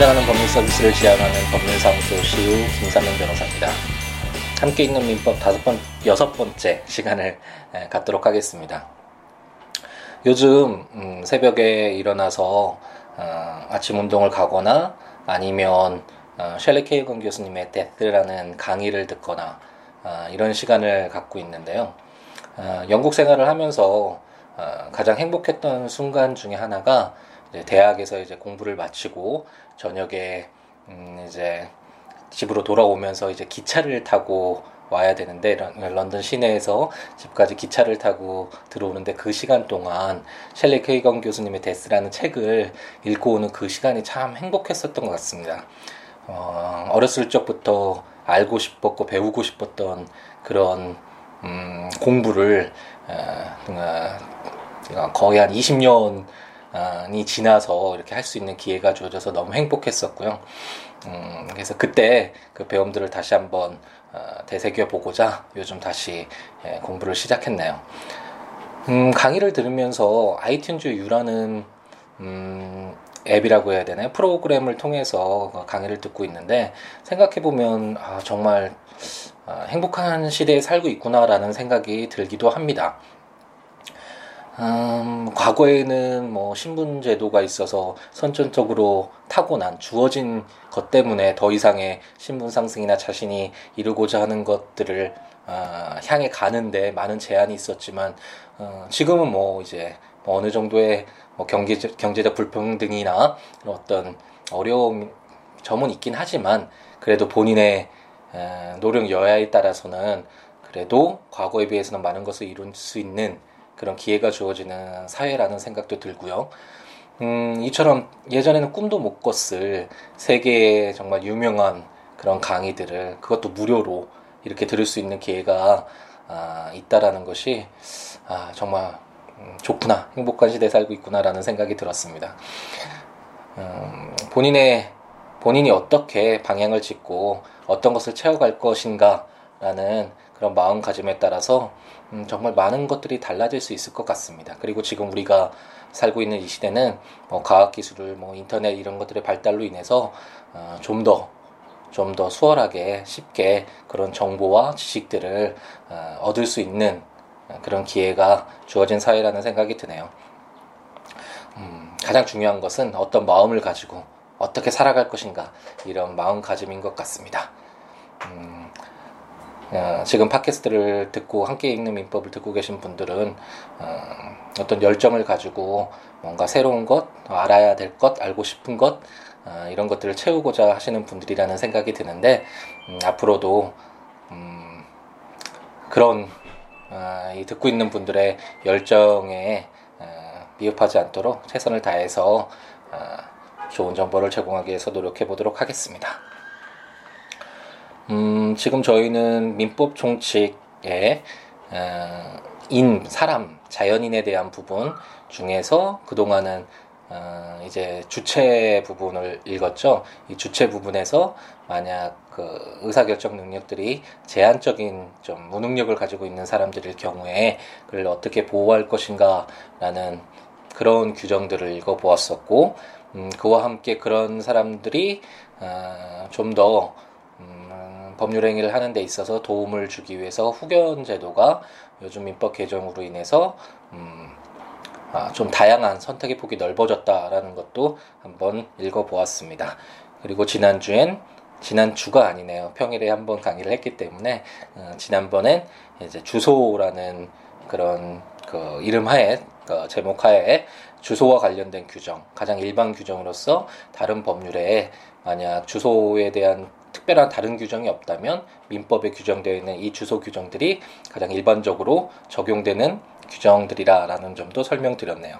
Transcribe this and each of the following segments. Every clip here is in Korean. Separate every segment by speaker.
Speaker 1: 찾아가는 법률 서비스를 지향하는 법률사무소 시우 김삼명 변호사입니다. 함께 있는 민법 다섯 번, 여섯 번째 시간을 갖도록 하겠습니다. 요즘 음, 새벽에 일어나서 어, 아침 운동을 가거나 아니면 어, 셸리 케이건 교수님의 데스라는 강의를 듣거나 어, 이런 시간을 갖고 있는데요. 어, 영국 생활을 하면서 어, 가장 행복했던 순간 중에 하나가 대학에서 이제 공부를 마치고 저녁에 음 이제 집으로 돌아오면서 이제 기차를 타고 와야 되는데 런던 시내에서 집까지 기차를 타고 들어오는데 그 시간 동안 셸리 케이건 교수님의 데스라는 책을 읽고 오는 그 시간이 참 행복했었던 것 같습니다. 어, 어렸을 적부터 알고 싶었고 배우고 싶었던 그런 음, 공부를 어, 어, 거의 한 20년 이 지나서 이렇게 할 수 있는 기회가 주어져서 너무 행복했었고요. 음, 그래서 그때 그 배움들을 다시 한번 어, 되새겨 보고자 요즘 다시 예, 공부를 시작했네요. 음, 강의를 들으면서 아이튠즈 U라는 음, 앱이라고 해야 되나요? 프로그램을 통해서 강의를 듣고 있는데 생각해 보면 아, 정말 아, 행복한 시대에 살고 있구나라는 생각이 들기도 합니다. 음, 과거에는 뭐 신분 제도가 있어서 선천적으로 타고난 주어진 것 때문에 더 이상의 신분 상승이나 자신이 이루고자 하는 것들을 어, 향해 가는데 많은 제한이 있었지만 어, 지금은 뭐 이제 뭐 어느 정도의 뭐 경제적, 경제적 불평등이나 어떤 어려움 점은 있긴 하지만 그래도 본인의 에, 노력 여야에 따라서는 그래도 과거에 비해서는 많은 것을 이룰 수 있는 그런 기회가 주어지는 사회라는 생각도 들고요. 음, 이처럼 예전에는 꿈도 못 꿨을 세계의 정말 유명한 그런 강의들을 그것도 무료로 이렇게 들을 수 있는 기회가 아, 있다라는 것이 아, 정말 음, 좋구나 행복한 시대에 살고 있구나라는 생각이 들었습니다. 음, 본인의 본인이 어떻게 방향을 짓고 어떤 것을 채워갈 것인가라는 그런 마음가짐에 따라서 음, 정말 많은 것들이 달라질 수 있을 것 같습니다. 그리고 지금 우리가 살고 있는 이 시대는 뭐 과학 기술을 뭐 인터넷 이런 것들의 발달로 인해서 어, 좀더 좀 더 수월하게 쉽게 그런 정보와 지식들을 어, 얻을 수 있는 그런 기회가 주어진 사회라는 생각이 드네요. 음, 가장 중요한 것은 어떤 마음을 가지고 어떻게 살아갈 것인가 이런 마음가짐인 것 같습니다. 음, 어, 지금 팟캐스트를 듣고 함께 읽는 민법을 듣고 계신 분들은 어, 어떤 열정을 가지고 뭔가 새로운 것, 알아야 될 것, 알고 싶은 것 어, 이런 것들을 채우고자 하시는 분들이라는 생각이 드는데 음, 앞으로도 음, 그런 어, 이 듣고 있는 분들의 열정에 어, 미흡하지 않도록 최선을 다해서 어, 좋은 정보를 제공하기 위해서 노력해 보도록 하겠습니다. 음, 지금 저희는 민법 총칙의 어, 인, 사람, 자연인에 대한 부분 중에서 그동안은 어, 이제 주체 부분을 읽었죠. 이 주체 부분에서 만약 그 의사결정 능력들이 제한적인 좀 무능력을 가지고 있는 사람들일 경우에 그를 어떻게 보호할 것인가라는 그런 규정들을 읽어보았었고, 음, 그와 함께 그런 사람들이 어, 좀더 법률 행위를 하는 데 있어서 도움을 주기 위해서 후견 제도가 요즘 민법 개정으로 인해서 음, 아, 좀 다양한 선택의 폭이 넓어졌다라는 것도 한번 읽어보았습니다. 그리고 지난주엔 지난주가 아니네요. 평일에 한번 강의를 했기 때문에 어, 지난번엔 이제 주소라는 그런 그 이름 하에 그 제목 하에 주소와 관련된 규정, 가장 일반 규정으로서 다른 법률에 만약 주소에 대한 특별한 다른 규정이 없다면 민법에 규정되어 있는 이 주소 규정들이 가장 일반적으로 적용되는 규정들이라라는 점도 설명드렸네요.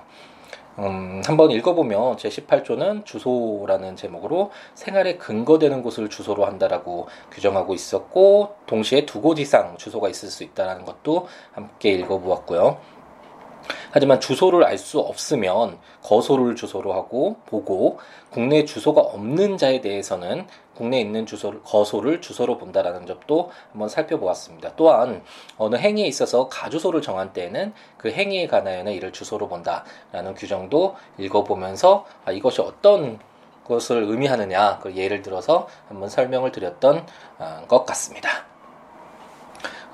Speaker 1: 음, 한번 읽어보면 제18조는 주소라는 제목으로 생활에 근거되는 곳을 주소로 한다라고 규정하고 있었고 동시에 두 곳 이상 주소가 있을 수 있다라는 것도 함께 읽어보았고요. 하지만 주소를 알 수 없으면 거소를 주소로 하고 보고 국내 주소가 없는 자에 대해서는 국내에 있는 주소를 거소를 주소로 본다라는 점도 한번 살펴보았습니다. 또한 어느 행위에 있어서 가주소를 정한 때에는 그 행위에 관하여는 이를 주소로 본다라는 규정도 읽어보면서 아, 이것이 어떤 것을 의미하느냐 그 예를 들어서 한번 설명을 드렸던 어, 것 같습니다.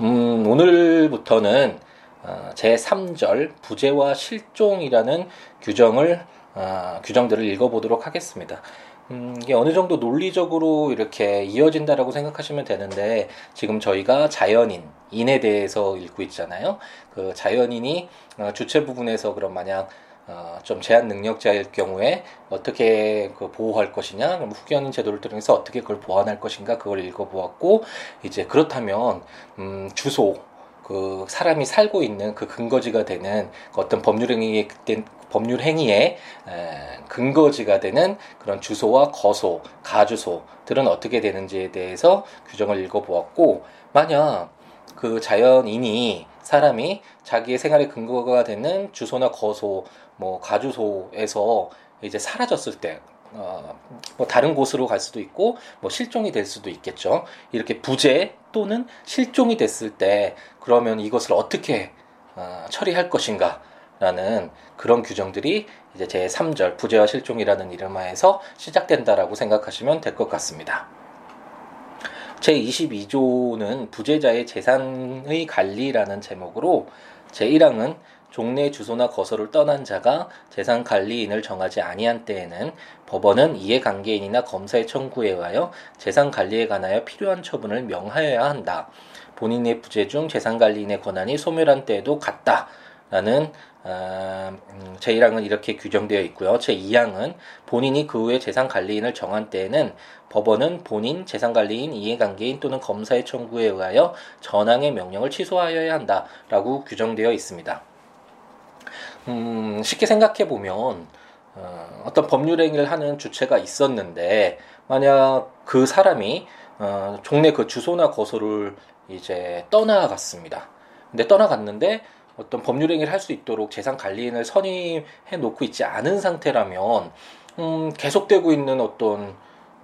Speaker 1: 음, 오늘부터는 어, 제3절 부재와 실종이라는 규정을 어, 규정들을 읽어보도록 하겠습니다. 음, 이게 어느 정도 논리적으로 이렇게 이어진다라고 생각하시면 되는데 지금 저희가 자연인 인에 대해서 읽고 있잖아요. 그 자연인이 어, 주체 부분에서 그럼 만약 어, 좀 제한 능력자일 경우에 어떻게 그 보호할 것이냐, 후견인 제도를 통해서 어떻게 그걸 보완할 것인가 그걸 읽어보았고 이제 그렇다면 음, 주소 그 사람이 살고 있는 그 근거지가 되는 그 어떤 법률 행위에 법률 행위의 근거지가 되는 그런 주소와 거소, 가주소들은 어떻게 되는지에 대해서 규정을 읽어보았고 만약 그 자연인이 사람이 자기의 생활의 근거가 되는 주소나 거소, 뭐 가주소에서 이제 사라졌을 때, 어, 뭐 다른 곳으로 갈 수도 있고, 뭐 실종이 될 수도 있겠죠. 이렇게 부재 또는 실종이 됐을 때, 그러면 이것을 어떻게 어, 처리할 것인가? 라는 그런 규정들이 이제 제 3절 부재와 실종이라는 이름하에서 시작된다라고 생각하시면 될 것 같습니다. 제 22조는 부재자의 재산의 관리라는 제목으로 제 1항은 종래 주소나 거소를 떠난 자가 재산 관리인을 정하지 아니한 때에는 법원은 이해관계인이나 검사의 청구에 의하여 재산 관리에 관하여 필요한 처분을 명하여야 한다. 본인의 부재 중 재산 관리인의 권한이 소멸한 때에도 같다 라는 어, 음, 제1항은 이렇게 규정되어 있고요. 제2항은 본인이 그 후에 재산관리인을 정한 때에는 법원은 본인, 재산관리인, 이해관계인 또는 검사의 청구에 의하여 전항의 명령을 취소하여야 한다라고 규정되어 있습니다. 음, 쉽게 생각해 보면 어, 어떤 법률 행위를 하는 주체가 있었는데 만약 그 사람이 어, 종래 그 주소나 거소를 이제 떠나갔습니다. 근데 떠나갔는데 어떤 법률 행위를 할 수 있도록 재산 관리인을 선임해 놓고 있지 않은 상태라면 음, 계속되고 있는 어떤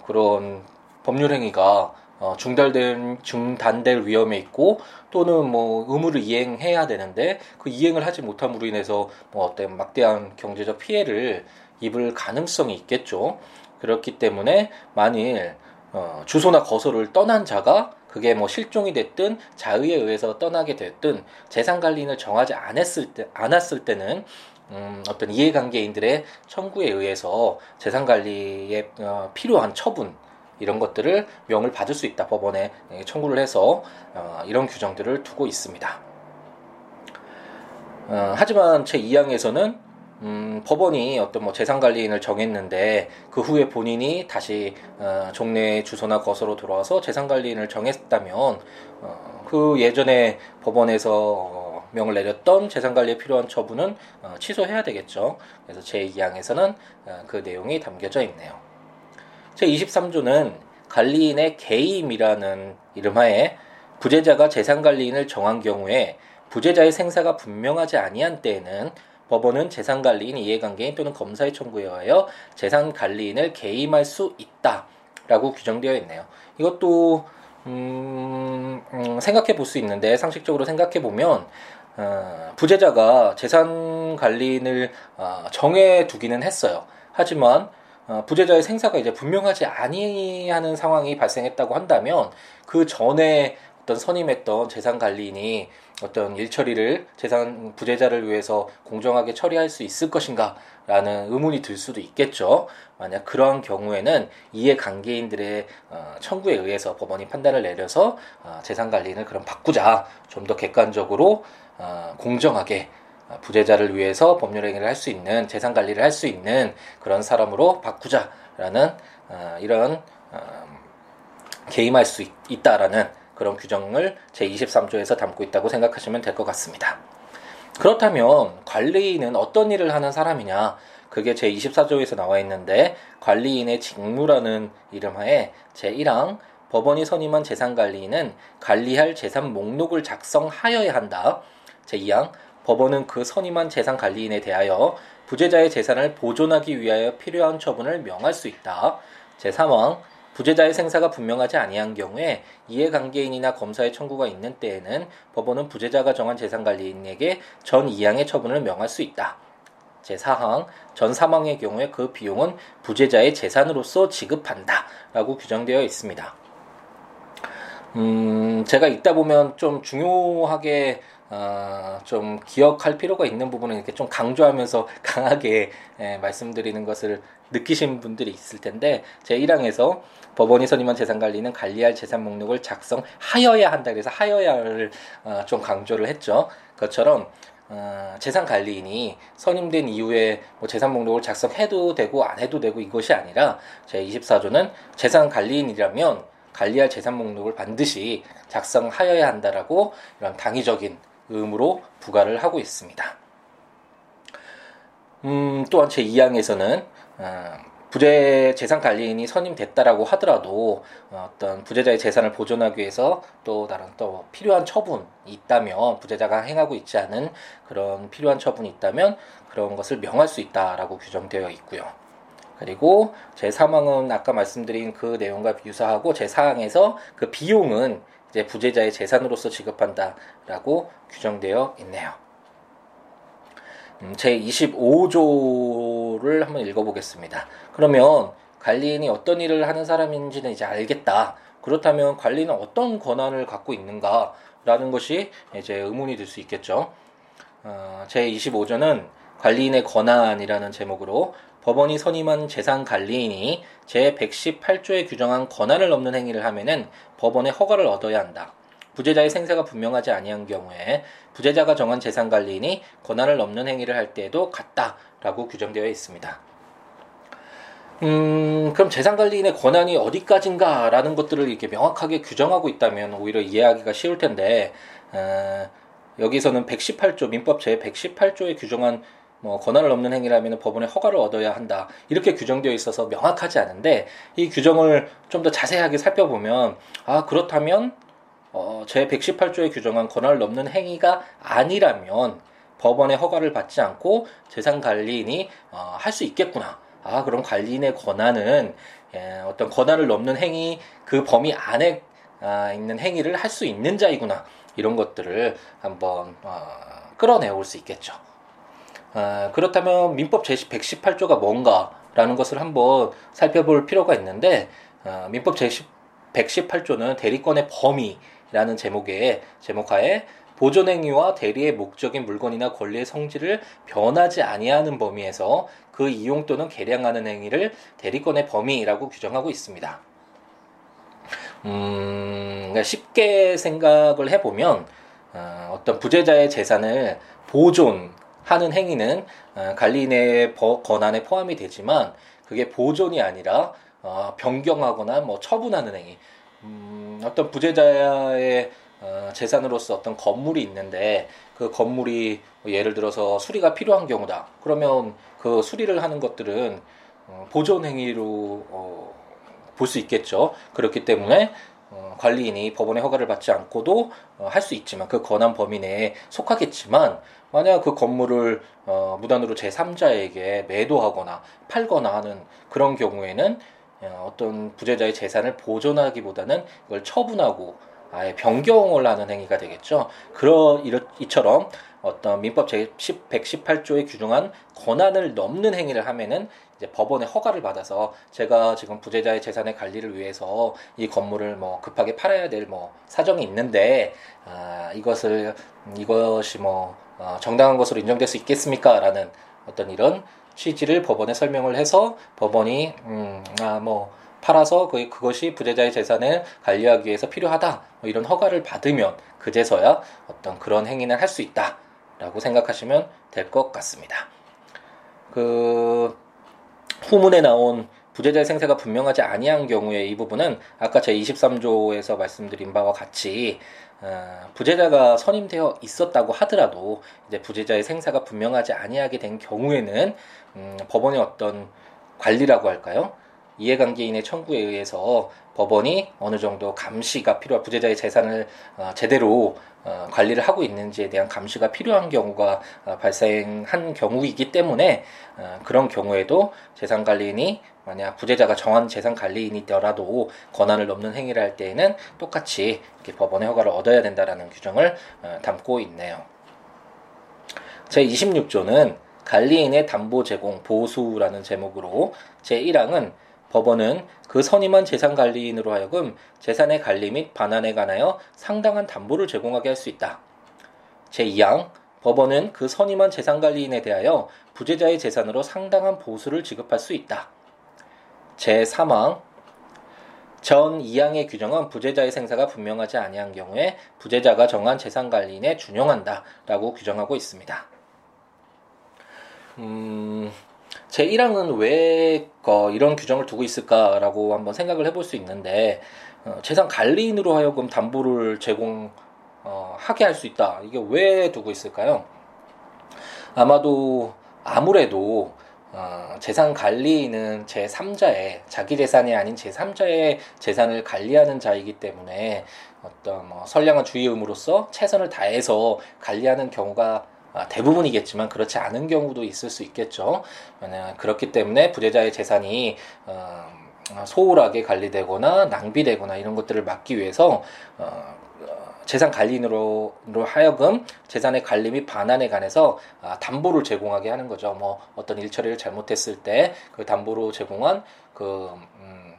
Speaker 1: 그런 법률 행위가 어, 중단될 중단될 위험에 있고 또는 뭐 의무를 이행해야 되는데 그 이행을 하지 못함으로 인해서 뭐 어떤 막대한 경제적 피해를 입을 가능성이 있겠죠. 그렇기 때문에 만일 어, 주소나 거소를 떠난 자가 그게 뭐 실종이 됐든 자의에 의해서 떠나게 됐든 재산 관리인을 정하지 않았을 때 않았을 때는 음, 어떤 이해관계인들의 청구에 의해서 재산 관리에 어, 필요한 처분 이런 것들을 명을 받을 수 있다 법원에 청구를 해서 어, 이런 규정들을 두고 있습니다. 어, 하지만 제 2항에서는 음, 법원이 어떤 뭐 재산 관리인을 정했는데 그 후에 본인이 다시 어, 종래 주소나 거소로 돌아와서 재산 관리인을 정했다면 어, 그 예전에 법원에서 어, 명을 내렸던 재산 관리에 필요한 처분은 어, 취소해야 되겠죠. 그래서 제2항에서는 어, 그 내용이 담겨져 있네요. 제23조는 관리인의 개임이라는 이름하에 부재자가 재산관리인을 정한 경우에 부재자의 생사가 분명하지 아니한 때에는 법원은 재산관리인, 이해관계인 또는 검사의 청구에 의하여 재산관리인을 개임할 수 있다라고 규정되어 있네요. 이것도 음, 음, 생각해 볼 수 있는데 상식적으로 생각해 보면 어, 부재자가 재산 관리인을 어, 정해 두기는 했어요. 하지만 어, 부재자의 생사가 이제 분명하지 아니하는 상황이 발생했다고 한다면 그 전에 어떤 선임했던 재산 관리인이 어떤 일 처리를 재산 부재자를 위해서 공정하게 처리할 수 있을 것인가라는 의문이 들 수도 있겠죠. 만약 그러한 경우에는 이해 관계인들의 어, 청구에 의해서 법원이 판단을 내려서 어, 재산 관리인을 그럼 바꾸자. 좀 더 객관적으로 어, 공정하게 부재자를 위해서 법률 행위를 할 수 있는 재산 관리를 할 수 있는 그런 사람으로 바꾸자라는 이런 개임할 수 있, 다라는 그런 규정을 제23조에서 담고 있다고 생각하시면 될 것 같습니다. 그렇다면 관리인은 어떤 일을 하는 사람이냐? 그게 제24조에서 나와 있는데 관리인의 직무라는 이름하에 제1항 법원이 선임한 재산 관리인은 관리할 재산 목록을 작성하여야 한다. 제2항 법원은 그 선임한 재산 관리인에 대하여 부재자의 재산을 보존하기 위하여 필요한 처분을 명할 수 있다. 제3항 부재자의 생사가 분명하지 아니한 경우에 이해관계인이나 검사의 청구가 있는 때에는 법원은 부재자가 정한 재산관리인에게 전 이항의 처분을 명할 수 있다. 제4항 전 사망의 경우에 그 비용은 부재자의 재산으로서 지급한다 라고 규정되어 있습니다. 음, 제가 읽다 보면 좀 중요하게 어, 좀 기억할 필요가 있는 부분은 이렇게 좀 강조하면서 강하게 예, 말씀드리는 것을 느끼신 분들이 있을 텐데 제 1항에서 법원이 선임한 재산 관리는 관리할 재산 목록을 작성하여야 한다 그래서 하여야를 어, 좀 강조를 했죠. 그것처럼 어, 재산 관리인이 선임된 이후에 뭐 재산 목록을 작성해도 되고 안 해도 되고 이것이 아니라 제 24조는 재산 관리인이라면 관리할 재산 목록을 반드시 작성하여야 한다라고 이런 당위적인 의무로 부과를 하고 있습니다. 음, 또한 제 2항에서는 어, 부재 재산 관리인이 선임됐다라고 하더라도 어떤 부재자의 재산을 보존하기 위해서 또 다른 또 필요한 처분이 있다면 부재자가 행하고 있지 않은 그런 필요한 처분이 있다면 그런 것을 명할 수 있다라고 규정되어 있고요. 그리고 제 3항은 아까 말씀드린 그 내용과 유사하고 제 4항에서 그 비용은 이제 부재자의 재산으로서 지급한다라고 규정되어 있네요. 음, 제 25조를 한번 읽어보겠습니다. 그러면 관리인이 어떤 일을 하는 사람인지는 이제 알겠다. 그렇다면 관리는 어떤 권한을 갖고 있는가라는 것이 이제 의문이 들수 있겠죠. 어, 제 25조는 관리인의 권한이라는 제목으로 법원이 선임한 재산 관리인이 제 118조에 규정한 권한을 넘는 행위를 하면은 법원의 허가를 얻어야 한다. 부재자의 생사가 분명하지 아니한 경우에 부재자가 정한 재산 관리인이 권한을 넘는 행위를 할 때에도 같다라고 규정되어 있습니다. 음, 그럼 재산 관리인의 권한이 어디까지인가라는 것들을 이렇게 명확하게 규정하고 있다면 오히려 이해하기가 쉬울 텐데, 어, 여기서는 118조, 민법 제 118조에 규정한 뭐 권한을 넘는 행위라면 법원의 허가를 얻어야 한다. 이렇게 규정되어 있어서 명확하지 않은데, 이 규정을 좀 더 자세하게 살펴보면, 아, 그렇다면, 어, 제 118조에 규정한 권한을 넘는 행위가 아니라면, 법원의 허가를 받지 않고 재산 관리인이 어, 할 수 있겠구나. 아, 그럼 관리인의 권한은 예, 어떤 권한을 넘는 행위 그 범위 안에 아, 있는 행위를 할 수 있는 자이구나. 이런 것들을 한번 어, 끌어내올 수 있겠죠. 아, 그렇다면 민법 제 118조가 뭔가라는 것을 한번 살펴볼 필요가 있는데 아, 민법 제 118조는 대리권의 범위라는 제목의 제목하에 보존행위와 대리의 목적인 물건이나 권리의 성질을 변하지 아니하는 범위에서 그 이용 또는 개량하는 행위를 대리권의 범위라고 규정하고 있습니다. 음, 그러니까 쉽게 생각을 해보면 어, 떤 부재자의 재산을 보존 하는 행위는 어, 관리인의 권한에 포함이 되지만 그게 보존이 아니라 어, 변경하거나 뭐 처분하는 행위. 음, 어떤 부재자의 어, 재산으로서 어떤 건물이 있는데 그 건물이 예를 들어서 수리가 필요한 경우다. 그러면 그 수리를 하는 것들은 어, 보존 행위로 어, 볼수 있겠죠. 그렇기 때문에 어, 관리인이 법원의 허가를 받지 않고도 어, 할 수 있지만 그 권한 범위 내에 속하겠지만 만약 그 건물을 어, 무단으로 제3자에게 매도하거나 팔거나 하는 그런 경우에는 어, 어떤 부재자의 재산을 보존하기보다는 이걸 처분하고 아예 변경을 하는 행위가 되겠죠. 그러 이처럼 어떤 민법 제 118조에 규정한 권한을 넘는 행위를 하면은 이제 법원의 허가를 받아서 제가 지금 부재자의 재산의 관리를 위해서 이 건물을 뭐 급하게 팔아야 될 뭐 사정이 있는데 아, 이것을 이것이 뭐 어, 정당한 것으로 인정될 수 있겠습니까?라는 어떤 이런 취지를 법원에 설명을 해서 법원이 음 아 뭐 팔아서 그, 그것이 부재자의 재산을 관리하기 위해서 필요하다. 뭐 이런 허가를 받으면 그제서야 어떤 그런 행위는 할 수 있다라고 생각하시면 될 것 같습니다. 그 후문에 나온 부재자의 생사가 분명하지 아니한 경우에 이 부분은 아까 제 23조에서 말씀드린 바와 같이 어, 부재자가 선임되어 있었다고 하더라도 이제 부재자의 생사가 분명하지 아니하게 된 경우에는 음, 법원의 어떤 관리라고 할까요? 이해관계인의 청구에 의해서 법원이 어느 정도 감시가 필요한 부재자의 재산을 어, 제대로 어, 관리를 하고 있는지에 대한 감시가 필요한 경우가 어, 발생한 경우이기 때문에 그런 경우에도 재산관리인이 만약 부재자가 정한 재산관리인이더라도 권한을 넘는 행위를 할 때에는 똑같이 법원의 허가를 얻어야 된다라는 규정을 담고 있네요. 제 26조는 관리인의 담보 제공 보수라는 제목으로 제 1항은 법원은 그 선임한 재산 관리인으로 하여금 재산의 관리 및 반환에 관하여 상당한 담보를 제공하게 할 수 있다. 제2항 법원은 그 선임한 재산 관리인에 대하여 부재자의 재산으로 상당한 보수를 지급할 수 있다. 제3항 전 2항의 규정은 부재자의 생사가 분명하지 아니한 경우에 부재자가 정한 재산 관리인에 준용한다라고 규정하고 있습니다. 음, 제 1항은 왜 어, 이런 규정을 두고 있을까라고 한번 생각을 해볼 수 있는데 어, 재산 관리인으로 하여금 담보를 제공하게 어, 할수 있다. 이게 왜 두고 있을까요? 아마도 아무래도 어, 재산 관리인은 제3자의 자기 재산이 아닌 제3자의 재산을 관리하는 자이기 때문에 어떤 뭐 선량한 주의 의무로서 최선을 다해서 관리하는 경우가 아, 대부분이겠지만 그렇지 않은 경우도 있을 수 있겠죠. 그렇기 때문에 부재자의 재산이 어, 소홀하게 관리되거나 낭비되거나 이런 것들을 막기 위해서 어, 재산 관리인으로 하여금 재산의 관리 및 반환에 관해서 아, 담보를 제공하게 하는 거죠. 뭐 어떤 일처리를 잘못했을 때 그 담보로 제공한 그, 음,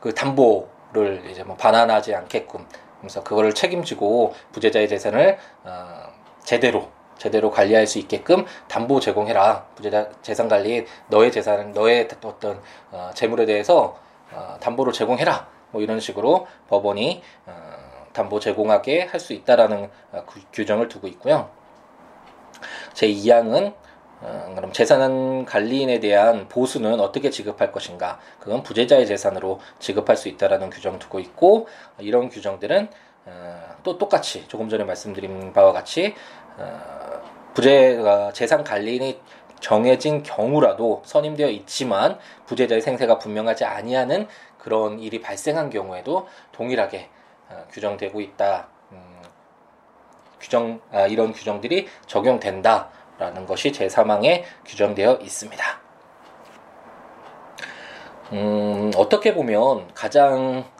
Speaker 1: 그 담보를 이제 뭐 반환하지 않게끔 그래서 그거를 책임지고 부재자의 재산을 어, 제대로 제대로 관리할 수 있게끔 담보 제공해라. 재산 관리 너의 재산 너의 어떤 어, 재물에 대해서 어, 담보를 제공해라. 뭐 이런 식으로 법원이 어, 담보 제공하게 할 수 있다라는 어, 규정을 두고 있고요. 제 2항은 어, 그럼 재산 관리인에 대한 보수는 어떻게 지급할 것인가? 그건 부재자의 재산으로 지급할 수 있다라는 규정 두고 있고 이런 규정들은 어, 또 똑같이 조금 전에 말씀드린 바와 같이 어, 부재가 재산 관리인이 정해진 경우라도 선임되어 있지만 부재자의 생세가 분명하지 아니하는 그런 일이 발생한 경우에도 동일하게 어, 규정되고 있다. 음, 규정 아, 이런 규정들이 적용된다라는 것이 제3항에 규정되어 있습니다. 음, 어떻게 보면 가장 아,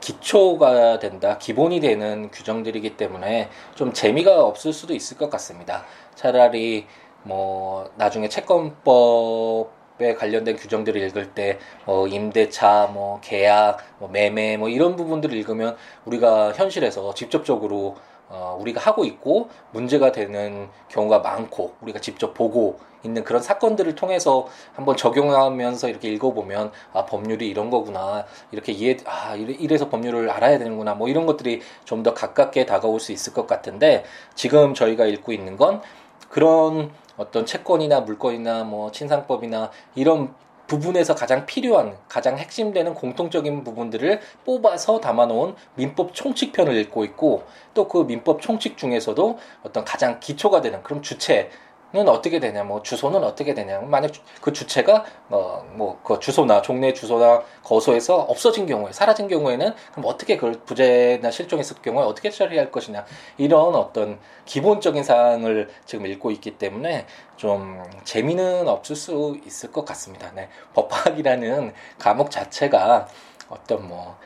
Speaker 1: 기초가 된다, 기본이 되는 규정들이기 때문에 좀 재미가 없을 수도 있을 것 같습니다. 차라리 뭐 나중에 채권법에 관련된 규정들을 읽을 때 어, 임대차, 뭐 계약, 뭐 매매, 뭐 이런 부분들을 읽으면 우리가 현실에서 직접적으로 어, 우리가 하고 있고 문제가 되는 경우가 많고 우리가 직접 보고 있는 그런 사건들을 통해서 한번 적용하면서 이렇게 읽어보면 아 법률이 이런 거구나 이렇게 이해 아 이래서 법률을 알아야 되는구나 뭐 이런 것들이 좀 더 가깝게 다가올 수 있을 것 같은데 지금 저희가 읽고 있는 건 그런 어떤 채권이나 물건이나 뭐 친상법이나 이런 부분에서 가장 필요한 가장 핵심되는 공통적인 부분들을 뽑아서 담아놓은 민법 총칙편을 읽고 있고 또 그 민법 총칙 중에서도 어떤 가장 기초가 되는 그럼 주체 는 어떻게 되냐, 뭐 주소는 어떻게 되냐. 만약 그 주체가 어 뭐그 주소나 종래 주소나 거소에서 없어진 경우에 사라진 경우에는 그럼 어떻게 그걸 부재나 실종했을 경우에 어떻게 처리할 것이냐 이런 어떤 기본적인 사항을 지금 읽고 있기 때문에 좀 재미는 없을 수 있을 것 같습니다. 네, 법학이라는 과목 자체가 어떤 뭐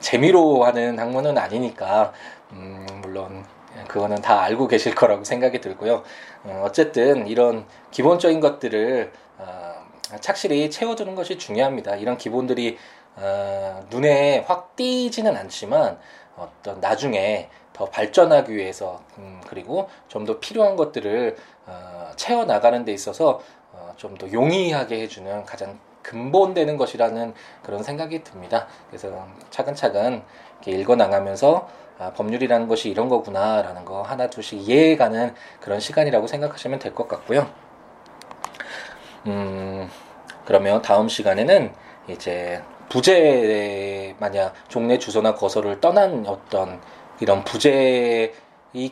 Speaker 1: 재미로 하는 학문은 아니니까 음 물론 그거는 다 알고 계실 거라고 생각이 들고요. 어, 어쨌든 이런 기본적인 것들을 어, 착실히 채워주는 것이 중요합니다. 이런 기본들이 어, 눈에 확 띄지는 않지만 어떤 나중에 더 발전하기 위해서 음, 그리고 좀 더 필요한 것들을 어, 채워 나가는 데 있어서 어, 좀더 용이하게 해주는 가장 근본되는 것이라는 그런 생각이 듭니다. 그래서 차근차근 읽어 나가면서 아, 법률이라는 것이 이런 거구나라는 거 하나 둘씩 이해가는 그런 시간이라고 생각하시면 될 것 같고요. 음, 그러면 다음 시간에는 이제 부재 만약 종래 주소나 거소를 떠난 어떤 이런 부재의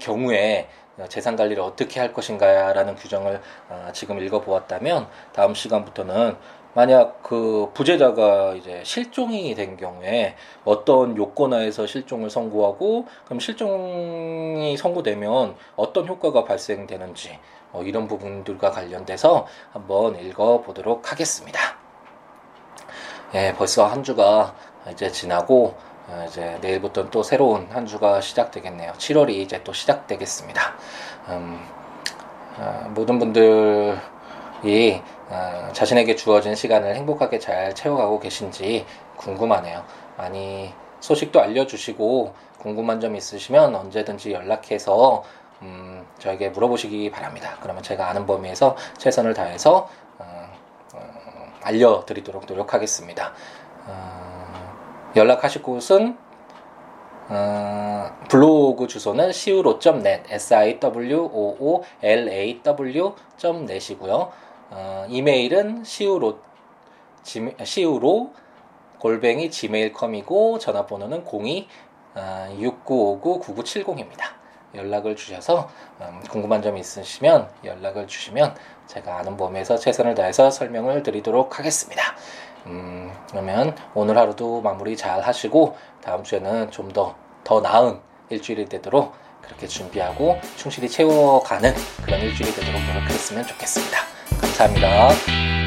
Speaker 1: 경우에 재산 관리를 어떻게 할 것인가라는 규정을 아, 지금 읽어보았다면 다음 시간부터는 만약 그 부재자가 이제 실종이 된 경우에 어떤 요건하에서 실종을 선고하고 그럼 실종이 선고되면 어떤 효과가 발생되는지 어, 이런 부분들과 관련돼서 한번 읽어보도록 하겠습니다. 예, 벌써 한 주가 이제 지나고 어, 이제 내일부터는 또 새로운 한 주가 시작되겠네요. 7월이 이제 또 시작되겠습니다. 음, 어, 모든 분들이 어, 자신에게 주어진 시간을 행복하게 잘 채워가고 계신지 궁금하네요. 많이 소식도 알려주시고 궁금한 점 있으시면 언제든지 연락해서 음, 저에게 물어보시기 바랍니다. 그러면 제가 아는 범위에서 최선을 다해서 어, 어, 알려드리도록 노력하겠습니다. 어, 연락하실 곳은 어, 블로그 주소는 siwo.net, s-i-w-o-o-l-a-w.net이고요. 어, 이메일은 siwo, siwo 골뱅이 gmail.com이고 전화번호는 02 6959-9970입니다. 연락을 주셔서 음, 궁금한 점 있으시면 연락을 주시면 제가 아는 범위에서 최선을 다해서 설명을 드리도록 하겠습니다. 음, 그러면 오늘 하루도 마무리 잘 하시고 다음 주에는 좀 더더 나은 일주일이 되도록 그렇게 준비하고 충실히 채워가는 그런 일주일이 되도록 노력했으면 좋겠습니다. 감사합니다.